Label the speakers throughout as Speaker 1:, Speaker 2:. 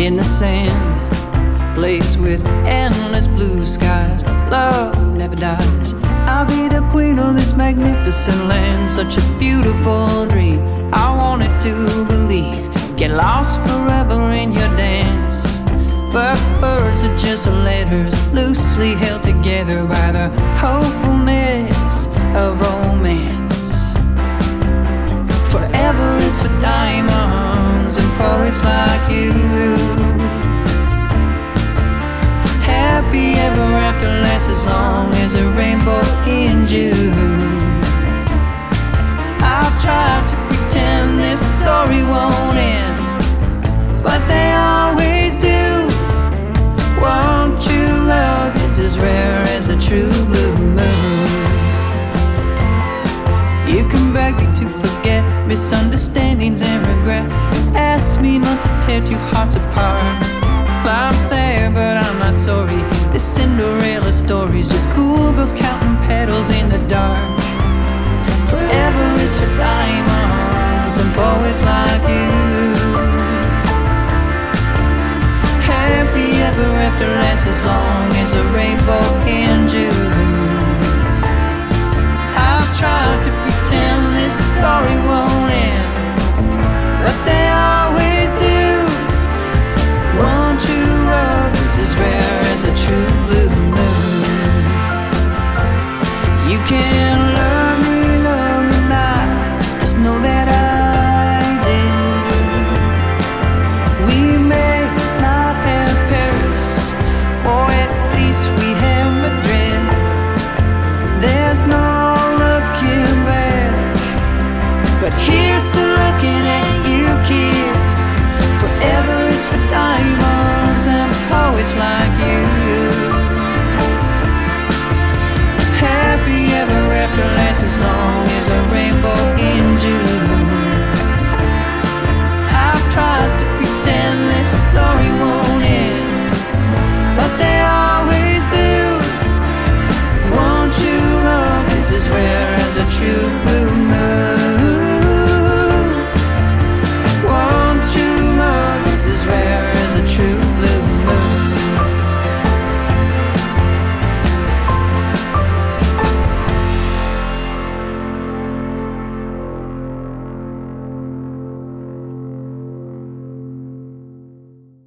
Speaker 1: in the sand, place with endless blue skies. Love never dies. I'll be the queen of this magnificent land, such a beautiful dream. I wanted to believe, get lost forever in your dance. But words are just letters, loosely held together by the hopefulness of romance. Forever is for diamonds and poets like you. Happy ever after lasts as long as a rainbow in June. I've tried to as long as a rainbow in June. I've tried to pretend this story won't end, but they always do. Won't you love is as rare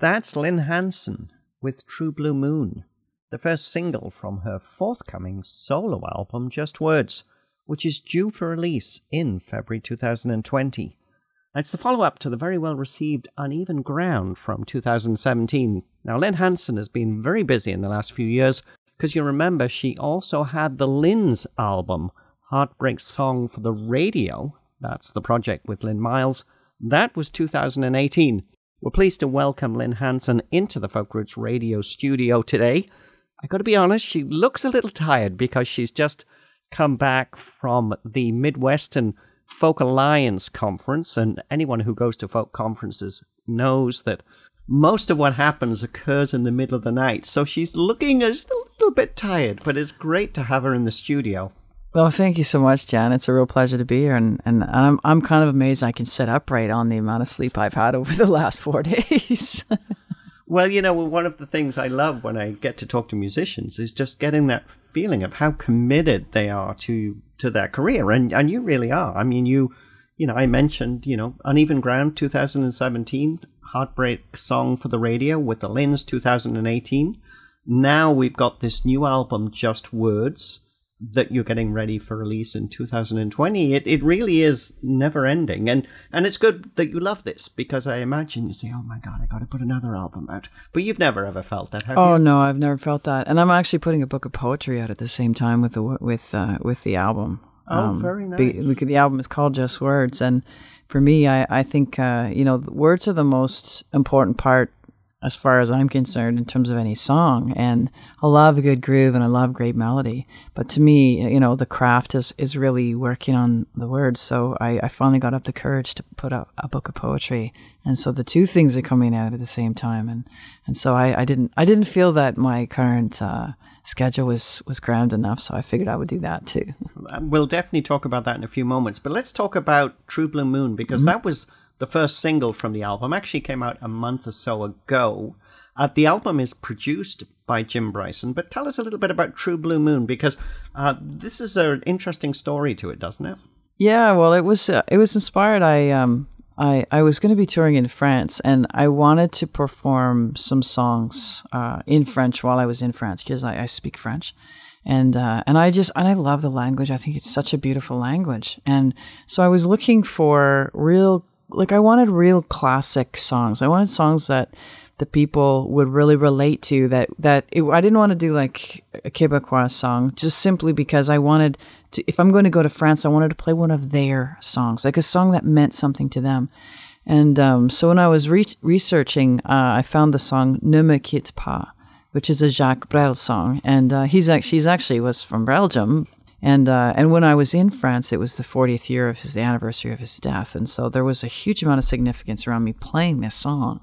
Speaker 2: That's Lynne Hanson with True Blue Moon, the first single from her forthcoming solo album Just Words, which is due for release in February 2020. It's the follow up to the very well received Uneven Ground from 2017. Now, Lynne Hanson has been very busy in the last few years because you remember she also had the LYNNeS album, Heartbreak Song for the Radio. That's the project with Lynn Miles. That was 2018. We're pleased to welcome Lynne Hanson into the Folk Roots Radio studio today. I got to be honest, she looks a little tired because she's just come back from the Midwestern Folk Alliance conference, and anyone who goes to folk conferences knows that most of what happens occurs in the middle of the night. So she's looking a little bit tired, but it's great to have her in the studio.
Speaker 3: Well, thank you so much, Jan. It's a real pleasure to be here, and, and I'm I'm kind of amazed I can sit upright on the amount of sleep I've had over the last four days.
Speaker 2: Well, you know, one of the things I love when I get to talk to musicians is just getting that feeling of how committed they are to to their career, and and you really are. I mean, you, you know, I mentioned, you know, Uneven Ground, 2017, Heartbreak Song for the Radio with the LYNNeS, 2018. Now we've got this new album, Just Words, that you're getting ready for release in 2020. It it really is never ending, and and it's good that you love this because I imagine you say, "Oh my God, I got to put another album out," but you've never ever felt that, have you?
Speaker 3: oh
Speaker 2: you?
Speaker 3: no, I've never felt that, and I'm actually putting a book of poetry out at the same time with the with uh, with the album.
Speaker 2: Oh, very nice.
Speaker 3: the album is called Just Words, and for me, I I think uh, you know words are the most important part as far as I'm concerned in terms of any song. And I love a good groove and I love great melody. But to me, you know, the craft is, is really working on the words. So I, I finally got up the courage to put out a book of poetry. And so the two things are coming out at the same time. And, and so I, I didn't, I didn't feel that my current, uh, schedule was, was crammed enough. So I figured I would do that too.
Speaker 2: We'll definitely talk about that in a few moments. But let's talk about True Blue Moon because that was the first single from the album, actually came out a month or so ago. Uh, the album is produced by Jim Bryson, but tell us a little bit about True Blue Moon because uh, this is an interesting story to it, doesn't it?
Speaker 3: Yeah, well, it was uh, it was inspired. I um I I was going to be touring in France, and I wanted to perform some songs uh, in French while I was in France because I, I speak French, and uh, and I just and I love the language. I think it's such a beautiful language, and so I was looking for real like I wanted real classic songs. I wanted songs that the people would really relate to that that it, I didn't want to do like a Quebecois song just simply because I wanted to if I'm going to go to France I wanted to play one of their songs like a song that meant something to them and um, so when I was re- researching uh, I found the song Ne me quitte pas which is a Jacques Brel song and uh, he's actually he's actually was from Belgium and uh, and when I was in France, it was the 40th year of his the anniversary of his death, and so there was a huge amount of significance around me playing this song.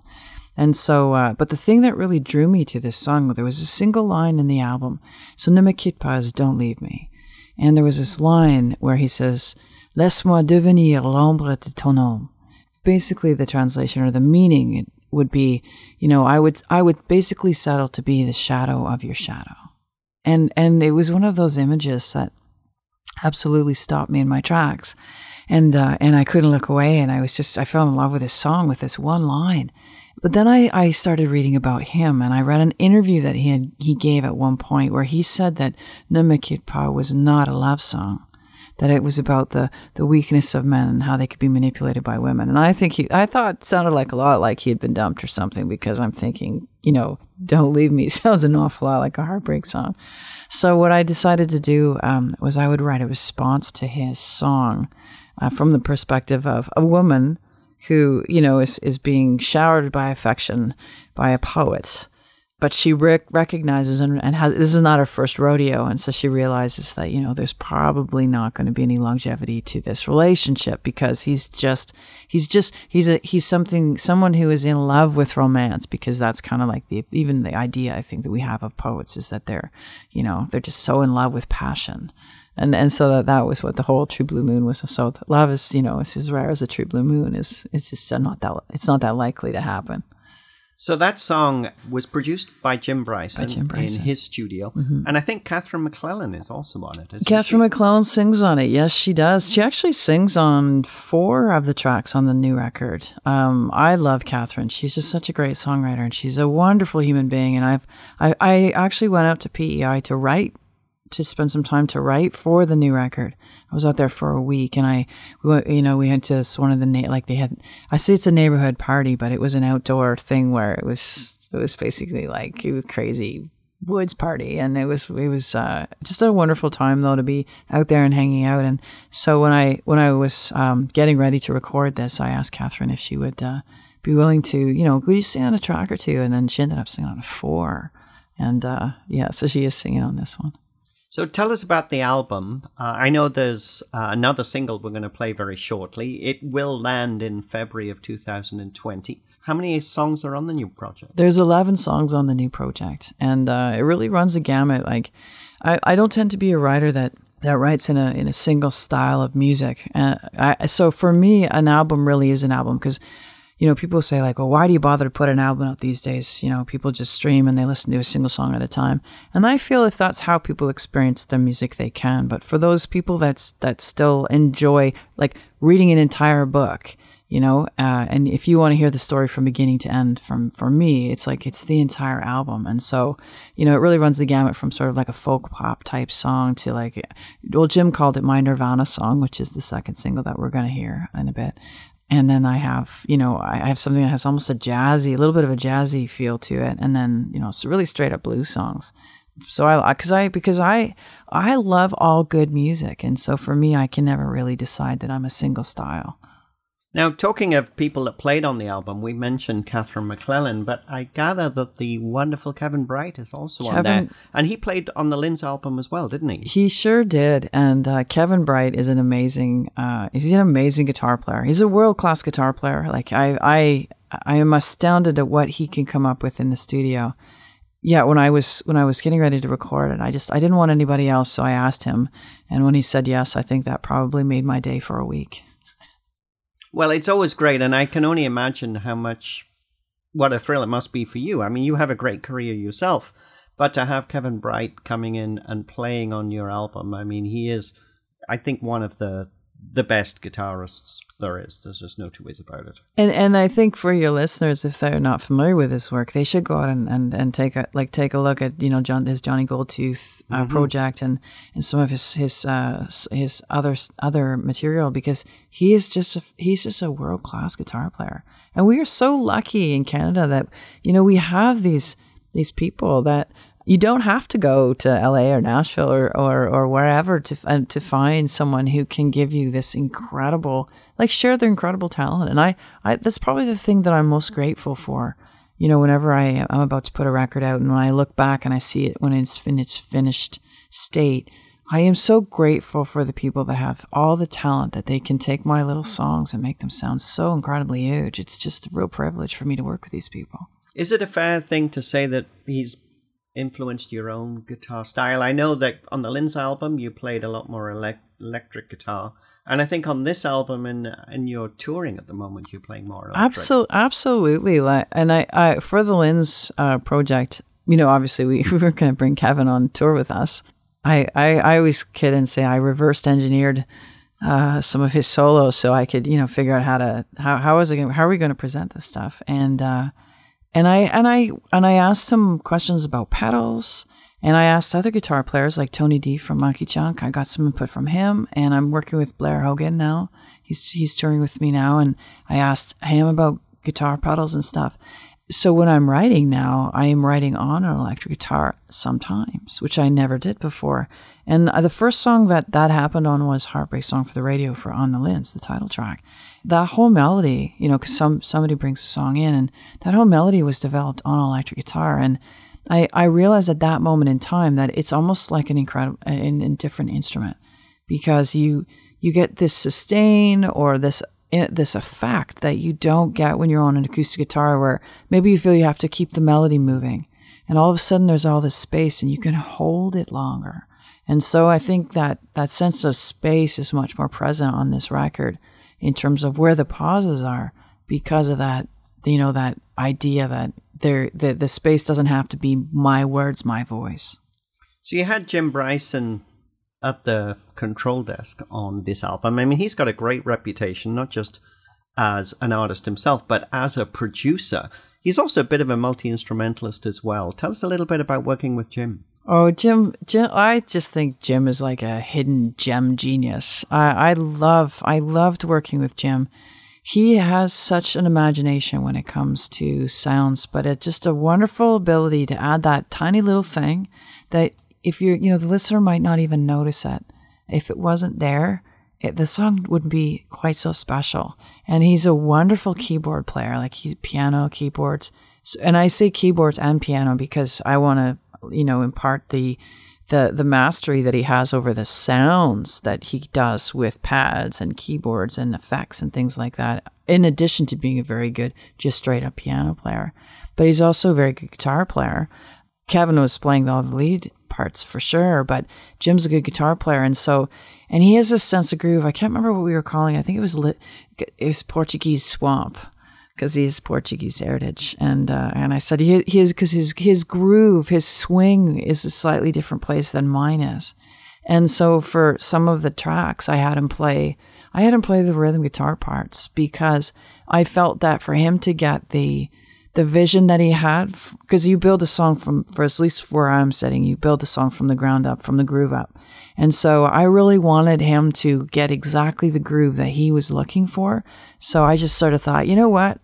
Speaker 3: And so, uh, but the thing that really drew me to this song, there was a single line in the album. So, Ne don't leave me. And there was this line where he says, Laisse-moi devenir l'ombre de ton homme. Basically, the translation or the meaning would be, you know, I would, I would basically settle to be the shadow of your shadow. And, and it was one of those images that absolutely stopped me in my tracks. And, uh, and I couldn't look away. And I was just, I fell in love with this song with this one line. But then I, I started reading about him and I read an interview that he had, he gave at one point where he said that me was not a love song. That it was about the, the weakness of men and how they could be manipulated by women. And I think he, I thought sounded like a lot like he had been dumped or something because I'm thinking, you know, Don't Leave Me sounds an awful lot like a heartbreak song. So what I decided to do um, was I would write a response to his song uh, from the perspective of a woman who, you know, is, is being showered by affection by a poet. But she rec- recognizes and, and has, this is not her first rodeo. And so she realizes that, you know, there's probably not going to be any longevity to this relationship because he's just, he's just, he's a, he's something, someone who is in love with romance because that's kind of like the, even the idea I think that we have of poets is that they're, you know, they're just so in love with passion and and so that that was what the whole true blue moon was. So love is you know is as rare as a true blue moon is it's just not that it's not that likely to happen.
Speaker 2: So that song was produced by Jim Bryson,
Speaker 3: Jim Bryson.
Speaker 2: in his studio, and I think Catherine MacLellan is also on it.
Speaker 3: Catherine
Speaker 2: she?
Speaker 3: MacLellan sings on it. Yes, she does. She actually sings on four of the tracks on the new record. Um, I love Catherine. She's just such a great songwriter, and she's a wonderful human being. And I've I, I actually went out to PEI to write to spend some time to write for the new record. I was out there for a week, and I, we went, you know, we went to one of the na- like they had. I say it's a neighborhood party, but it was an outdoor thing where it was it was basically like a crazy woods party, and it was it was uh, just a wonderful time though to be out there and hanging out. And so when I when I was um, getting ready to record this, I asked Catherine if she would uh, be willing to, you know, could you sing on a track or two? And then she ended up singing on four, and uh, yeah, so she is singing on this one.
Speaker 2: So tell us about the album. Uh, I know there's uh, another single we're going to play very shortly. It will land in February of 2020. How many songs are on the new project?
Speaker 3: There's 11 songs on the new project, and uh, it really runs the gamut. Like, I, I don't tend to be a writer that that writes in a in a single style of music. Uh, I, so for me, an album really is an album because you know, people say like, well, why do you bother to put an album out these days? You know, people just stream and they listen to a single song at a time. And I feel if that's how people experience the music, they can. But for those people that's that still enjoy like reading an entire book, you know, uh, and if you want to hear the story from beginning to end, from for me, it's like it's the entire album. And so, you know, it really runs the gamut from sort of like a folk pop type song to like, well, Jim called it my Nirvana song, which is the second single that we're to hear in a bit and then I have, you know, I have something that has almost a jazzy, a little bit of a jazzy feel to it, and then you know, it's really straight up blues songs. So I, because I, because I, I love all good music, and so for me, I can never really decide that I'm a single style.
Speaker 2: Now, talking of people that played on the album, we mentioned Catherine MacLellan, but I gather that the wonderful Kevin Breit is also on there. And he played on the LYNNeS album as well, didn't he?
Speaker 3: He sure did, and uh, Kevin Breit is an amazing, uh, he's an amazing guitar player. He's a world class guitar player. Like I, I, I am astounded at what he can come up with in the studio. Yeah, when I was when I was getting ready to record it, I just I didn't want anybody else, so I asked him, and when he said yes, I think that probably made my day for a week.
Speaker 2: Well, it's always great, and I can only imagine how much what a thrill it must be for you. I mean, you have a great career yourself, but to have Kevin Breit coming in and playing on your album, I mean, he is, I think, one of the the best guitarists there is. There's just no two ways about it.
Speaker 3: And and I think for your listeners, if they're not familiar with his work, they should go out and, and, and take a like take a look at you know John his Johnny Goldtooth uh,
Speaker 2: Mm-hmm.
Speaker 3: project and, and some of his his uh, his other other material because he is just a, he's just a world class guitar player, and we are so lucky in Canada that you know we have these these people that you don't have to go to LA or Nashville or, or, or wherever to uh, to find someone who can give you this incredible like share their incredible talent. And I, I that's probably the thing that I'm most grateful for. You know whenever I I'm about to put a record out and when I look back and I see it when it's in its finished state I am so grateful for the people that have all the talent that they can take my little songs and make them sound so incredibly huge. It's just a real privilege for me to work with these people.
Speaker 2: Is it a fair thing to say that he's influenced your own guitar style? I know that on the LYNNeS album you played a lot more elec electric guitar, and I think on this album and and your touring at the moment you're playing more electric.
Speaker 3: Absolutely, absolutely. Like, and I, I for the LYNNeS uh, project, you know, obviously we, we were going to bring Kevin on tour with us. I, I, I always kid and say I reversed engineered uh, some of his solos so I could, you know, figure out how to how how is it going how are we going to present this stuff and uh, and I and I and I asked him questions about pedals. And I asked other guitar players like Tony D from MonkeyJunk. I got some input from him, and I'm working with Blair Hogan now. He's he's touring with me now, and I asked him about guitar pedals and stuff. So when I'm writing now, I am writing on an electric guitar sometimes, which I never did before. And the first song that that happened on was "Heartbreak Song for the Radio" for On the LYNNeS, the title track. That whole melody, you know, because some somebody brings a song in, and that whole melody was developed on electric guitar, and I, I realized at that moment in time that it's almost like an incredible, an, different instrument, because you you get this sustain or this this effect that you don't get when you're on an acoustic guitar, where maybe you feel you have to keep the melody moving, and all of a sudden there's all this space and you can hold it longer. And so I think that that sense of space is much more present on this record in terms of where the pauses are because of that you know that idea that there the, the space doesn't have to be my words my voice
Speaker 2: So you had Jim Bryson at the control desk on this album. I mean, he's got a great reputation, not just as an artist himself, but as a producer. He's also a bit of a multi instrumentalist as well. Tell us a little bit about working with Jim.
Speaker 3: oh jim jim i just think jim is like a hidden gem genius i i love i loved working with jim he has such an imagination when it comes to sounds but it's just a wonderful ability to add that tiny little thing that if you're you know the listener might not even notice it. If it wasn't there it, the song wouldn't be quite so special. And he's a wonderful keyboard player like he piano keyboards. So, and i say keyboards and piano because i want to you know impart the the the mastery that he has over the sounds that he does with pads and keyboards and effects and things like that in addition to being a very good just straight up piano player. But he's also a very good guitar player. Kevin was playing all the lead parts for sure, but Jim's a good guitar player, and so and he has this sense of groove. I can't remember what we were calling. it. I think it was lit, it was Portuguese swamp because he has Portuguese heritage, and uh, and I said he he is because his his groove, his swing is a slightly different place than mine is, and so for some of the tracks, I had him play. I had him play the rhythm guitar parts because I felt that for him to get the the vision that he had because you build a song from for at least where I'm sitting you build a song from the ground up from the groove up. And so I really wanted him to get exactly the groove that he was looking for. So I just sort of thought you know what?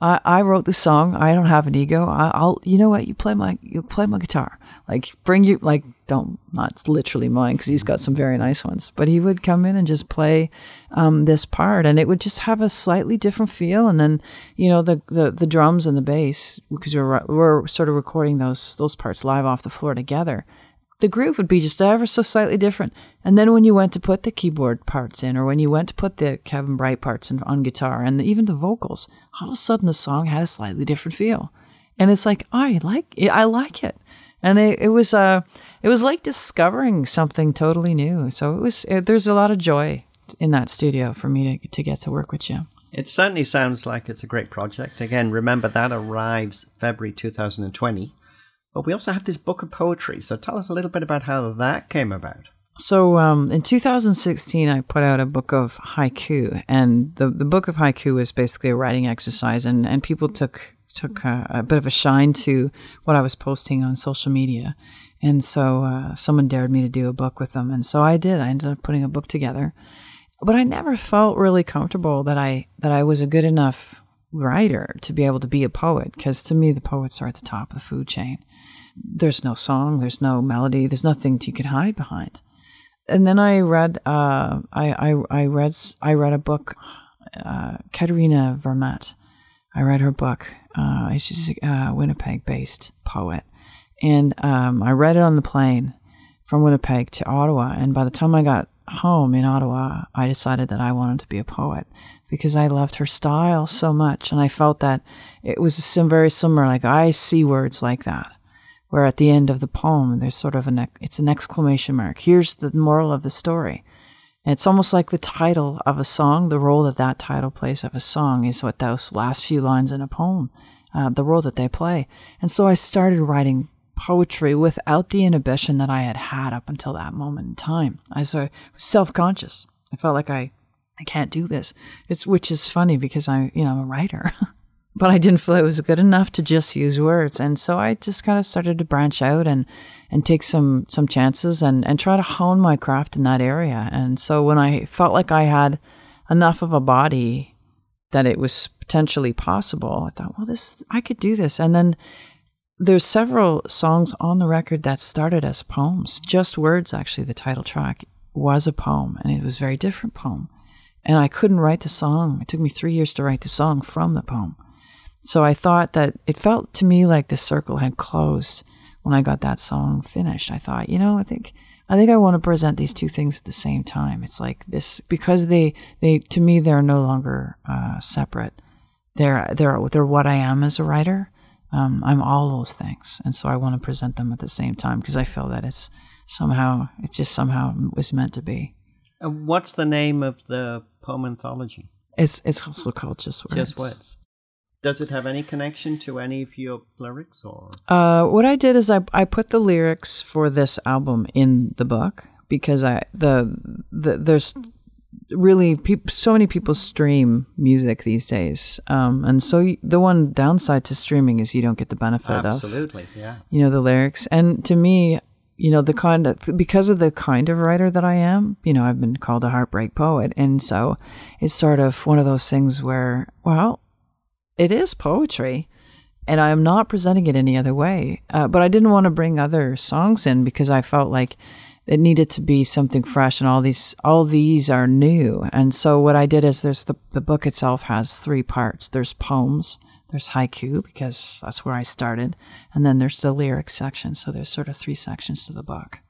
Speaker 3: I, I wrote the song. I don't have an ego. I, I'll you know what? You play my you play my guitar like bring you like don't not literally mine because he's got some very nice ones but he would come in and just play um, this part and it would just have a slightly different feel and then you know the the, the drums and the bass because we we're, we're sort of recording those those parts live off the floor together. The groove would be just ever so slightly different and then when you went to put the keyboard parts in or when you went to put the kevin breit parts in, on guitar and even the vocals all of a sudden the song had a slightly different feel. And it's like i like it i like it and it, it was uh it was like discovering something totally new so it was it, there's a lot of joy in that studio for me to, to get to work with jim
Speaker 2: It certainly sounds like it's a great project. Again, remember that arrives February 2020. But we also have this book of poetry. So tell us a little bit about how that came about.
Speaker 3: So um, in 2016, I put out a book of haiku, and the, the book of haiku was basically a writing exercise, and, and people took took a, a bit of a shine to what I was posting on social media, and so uh, someone dared me to do a book with them, and so I did. I ended up putting a book together, but I never felt really comfortable that I that I was a good enough writer to be able to be a poet, because to me the poets are at the top of the food chain. There's no song, there's no melody, there's nothing you can hide behind and then I read uh, I, I I read I read a book uh, Katherena Vermette. I read her book. Uh, she's a uh, Winnipeg-based poet, and um, I read it on the plane from Winnipeg to Ottawa. And by the time I got home in Ottawa, I decided that I wanted to be a poet because I loved her style so much, and I felt that it was very similar. Like I see words like that where at the end of the poem there's sort of an it's an exclamation mark. Here's the moral of the story. And it's almost like the title of a song. The role that that title plays of a song is what those last few lines in a poem, uh, the role that they play. And so I started writing poetry without the inhibition that I had had up until that moment in time. I was self-conscious. I felt like I, I can't do this. It's which is funny because I, you know, I'm a writer. but I didn't feel it was good enough to just use words. And so I just kind of started to branch out and, and take some, some chances and, and try to hone my craft in that area. And so when I felt like I had enough of a body that it was potentially possible, I thought, well, this, I could do this. And then there's several songs on the record that started as poems, just words, actually. The title track was a poem and it was a very different poem. And I couldn't write the song. It took me three years to write the song from the poem. So I thought that it felt to me like the circle had closed when I got that song finished. I thought, you know, I think I think I want to present these two things at the same time. It's like this because they they to me they're no longer uh, separate. They're they're they're what I am as a writer. Um, I'm all those things, and so I want to present them at the same time because I feel that it's somehow it just somehow was meant to be.
Speaker 2: And what's the name of the poem anthology?
Speaker 3: It's it's also called Just Words.
Speaker 2: Just Words. Does it have any connection to any of your lyrics or?
Speaker 3: Uh, what I did is I I put the lyrics for this album in the book because I the, the there's really peop- so many people stream music these days um, and so y- the one downside to streaming is you don't get the benefit
Speaker 2: Absolutely,
Speaker 3: of absolutely
Speaker 2: yeah.
Speaker 3: you know the lyrics and to me you know the kind of because of the kind of writer that i am you know i've been called a heartbreak poet and so it's sort of one of those things where well it is poetry and I'm not presenting it any other way. Uh, but I didn't want to bring other songs in because I felt like it needed to be something fresh, and all these all these are new. And so what I did is there's the the book itself has three parts. There's poems, there's haiku because that's where I started, and then there's the lyric section. So there's sort of three sections to the book.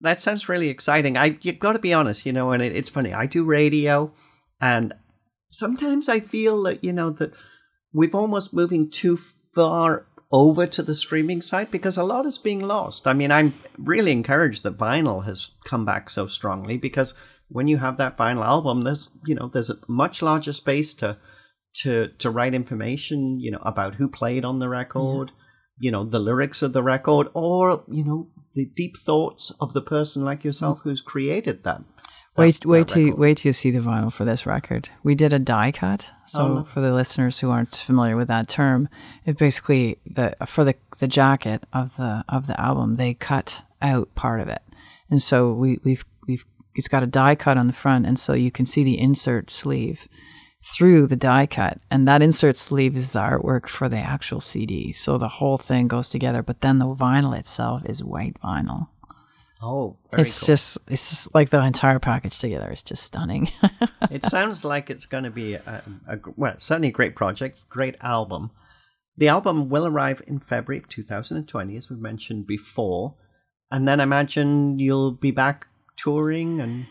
Speaker 2: That sounds really exciting. I you got to be honest, you know, and it, it's funny. I do radio, and sometimes I feel that you know that we've almost moving too far over to the streaming side because a lot is being lost. I mean, I'm really encouraged that vinyl has come back so strongly because when you have that vinyl album, there's you know there's a much larger space to to to write information, you know, about who played on the mm-hmm. record, you know, the lyrics of the record, or you know, the deep thoughts of the person like yourself mm-hmm. who's created them.
Speaker 3: Wait,
Speaker 2: that-
Speaker 3: wait
Speaker 2: that
Speaker 3: till wait till you see the vinyl for this record. We did a die cut. So
Speaker 2: Oh.
Speaker 3: for the listeners who aren't familiar with that term, it basically the for the the jacket of the of the album they cut out part of it, and so we we've we've it's got a die cut on the front, and so you can see the insert sleeve through the die cut, and that insert sleeve is the artwork for the actual CD. So the whole thing goes together, but then the vinyl itself is white vinyl.
Speaker 2: Oh,
Speaker 3: it's
Speaker 2: cool.
Speaker 3: just it's just like the entire package together is just stunning.
Speaker 2: it sounds like it's going to be a, a, a well, certainly a great project, great album. The album will arrive in February of 2020, as we mentioned before, and then I imagine you'll be back touring and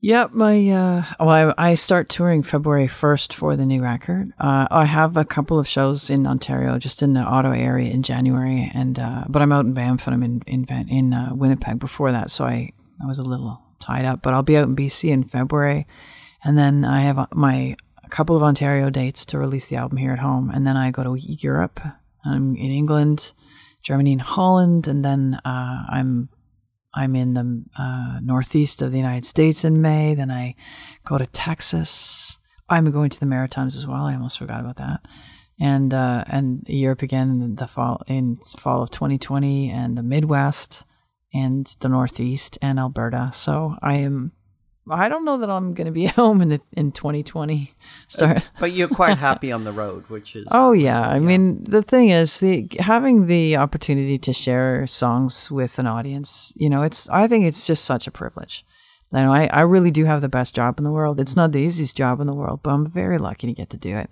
Speaker 3: Yep, my uh, well, I, I start touring February first for the new record. Uh, I have a couple of shows in Ontario, just in the Ottawa area in January, and uh, but I'm out in Banff and I'm in in in uh, Winnipeg before that, so I I was a little tied up. But I'll be out in BC in February, and then I have uh, my a couple of Ontario dates to release the album here at home, and then I go to Europe. I'm in England, Germany, and Holland, and then uh, I'm I'm in the uh, northeast of the United States in May. Then I go to Texas. I'm going to the Maritimes as well. I almost forgot about that. And uh, and Europe again in the fall in fall of 2020, and the Midwest, and the Northeast, and Alberta. So I am I don't know that I'm going to be home in the, in 2020. Start.
Speaker 2: But you're quite happy on the road, which is.
Speaker 3: Oh yeah, I mean the thing is the having the opportunity to share songs with an audience. You know, it's I think it's just such a privilege. You know, I I really do have the best job in the world. It's not the easiest job in the world, but I'm very lucky to get to do it.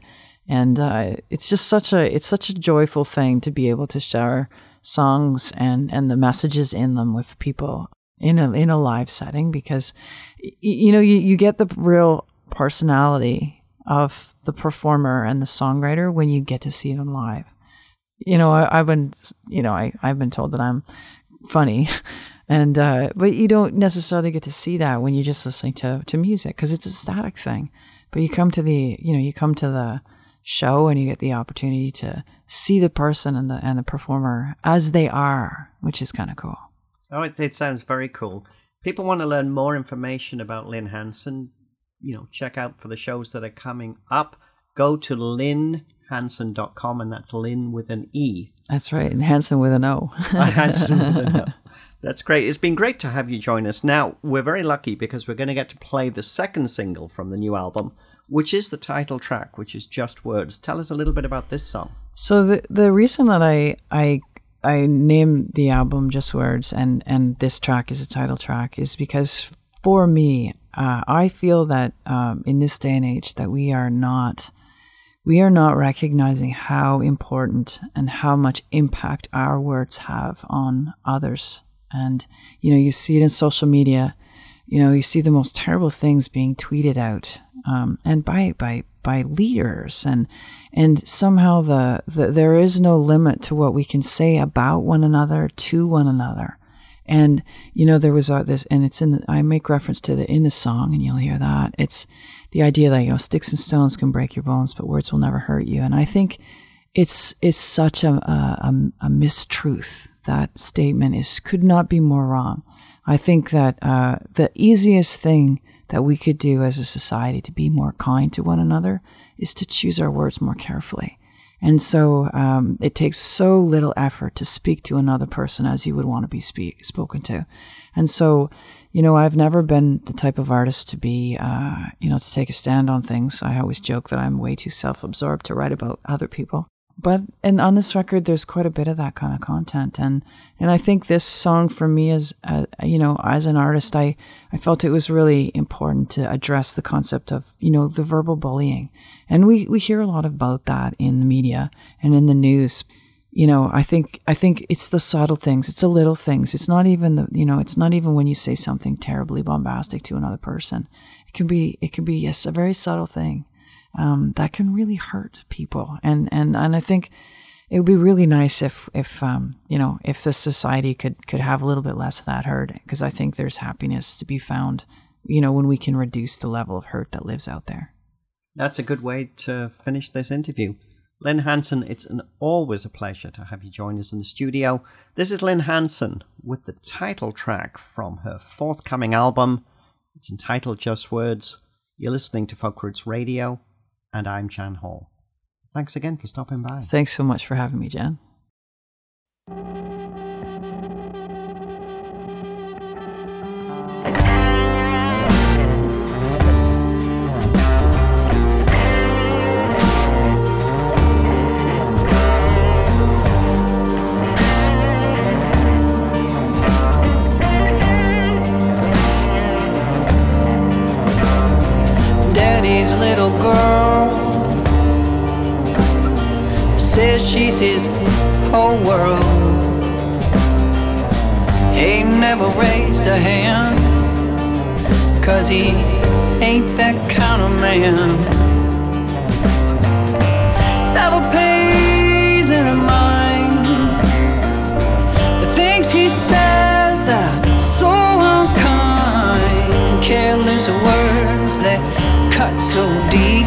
Speaker 3: And uh, it's just such a it's such a joyful thing to be able to share songs and and the messages in them with people in a in a live setting because you know you, you get the real personality of the performer and the songwriter when you get to see them live. You know I, have been you know I, i've been told that i'm funny and uh, but you don't necessarily get to see that when you're just listening to to music because it's a static thing. But you come to the you know you come to the show and you get the opportunity to see the person and the and the performer as they are which is kind of cool
Speaker 2: Oh, it, it sounds very cool. People want to learn more information about Lynne Hanson. You know, check out for the shows that are coming up. Go to lynnehanson.com, and that's Lynn with an E.
Speaker 3: That's right, and Hanson with an O.
Speaker 2: Hanson with an O. That's great. It's been great to have you join us. Now, we're very lucky because we're going to get to play the second single from the new album, which is the title track, which is Just Words. Tell us a little bit about this song.
Speaker 3: So the the reason that I I I named the album Just Words and and this track is a title track is because for me, uh, I feel that um, in this day and age that we are not we are not recognizing how important and how much impact our words have on others. And you know, you see it in social media. You know, you see the most terrible things being tweeted out, um, and by by by leaders. And and somehow the, the there is no limit to what we can say about one another to one another. And you know there was uh, this and it's in the, i make reference to the in the song and you'll hear that. It's the idea that you know sticks and stones can break your bones but words will never hurt you. And i think it's it's such a, a, a mistruth that statement is could not be more wrong. I think that uh, the easiest thing that we could do as a society to be more kind to one another is to choose our words more carefully. And so um, it takes so little effort to speak to another person as you would want to be speak, spoken to. And so, you know, I've never been the type of artist to be, uh, you know, to take a stand on things. I always joke that I'm way too self absorbed to write about other people but and on this record there's quite a bit of that kind of content. And and i think this song for me is uh, you know as an artist i i felt it was really important to address the concept of you know the verbal bullying. And we we hear a lot about that in the media and in the news. You know i think i think it's the subtle things it's the little things. It's not even the you know it's not even when you say something terribly bombastic to another person. It can be it can be yes a very subtle thing um, that can really hurt people. And, and, and I think it would be really nice if, if um, you know, if the society could, could have a little bit less of that hurt, because I think there's happiness to be found, you know, when we can reduce the level of hurt that lives out there.
Speaker 2: That's a good way to finish this interview. Lynne Hanson, it's an, always a pleasure to have you join us in the studio. This is Lynne Hanson with the title track from her forthcoming album. It's entitled Just Words. You're listening to Folk Roots Radio and I'm Jan Hall. Thanks again for stopping by.
Speaker 3: Thanks so much for having me, Jan.
Speaker 1: She's his whole world. Ain't never raised a hand, cause he ain't that kind of man. Never pays any mind. The things he says that are so unkind, careless words that cut so deep.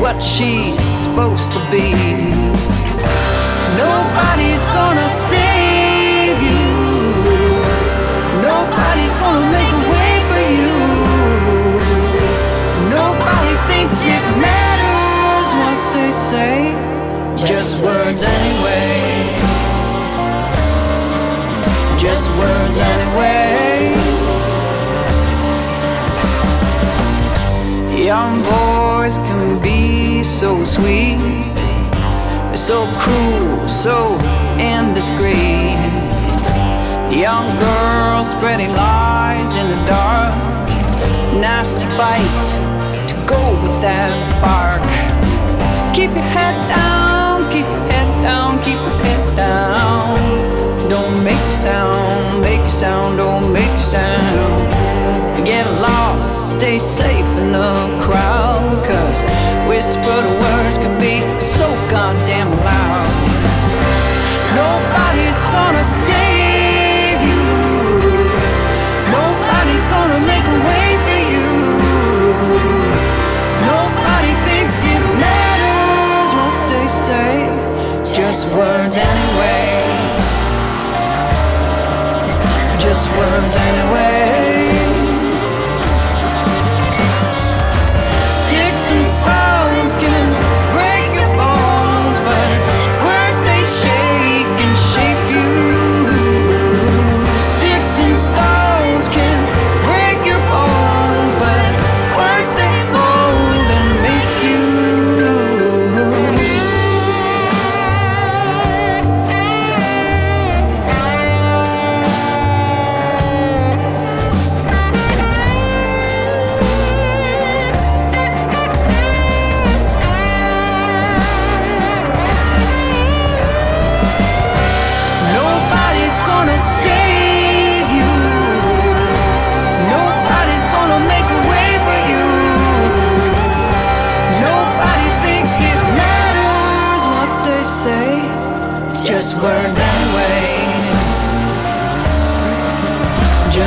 Speaker 1: What she's supposed to be. Nobody's gonna save you. Nobody's gonna make a way for you. Nobody thinks it matters what they say. Just words anyway. Just words anyway. Young be so sweet, so cruel, so indiscreet. Young girls spreading lies in the dark, nasty bite to go with that bark. Keep your head down, keep your head down, keep your head down. Don't make a sound, make a sound, don't make a sound. Get lost, stay safe in the crowd. Cause whispered words can be so goddamn loud. Nobody's gonna save you. Nobody's gonna make a way for you. Nobody thinks it matters what they say. It's just words anyway. Just words anyway.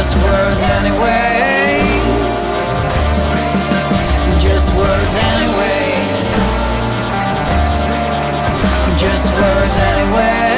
Speaker 1: Just words anyway. Just words anyway. Just words anyway.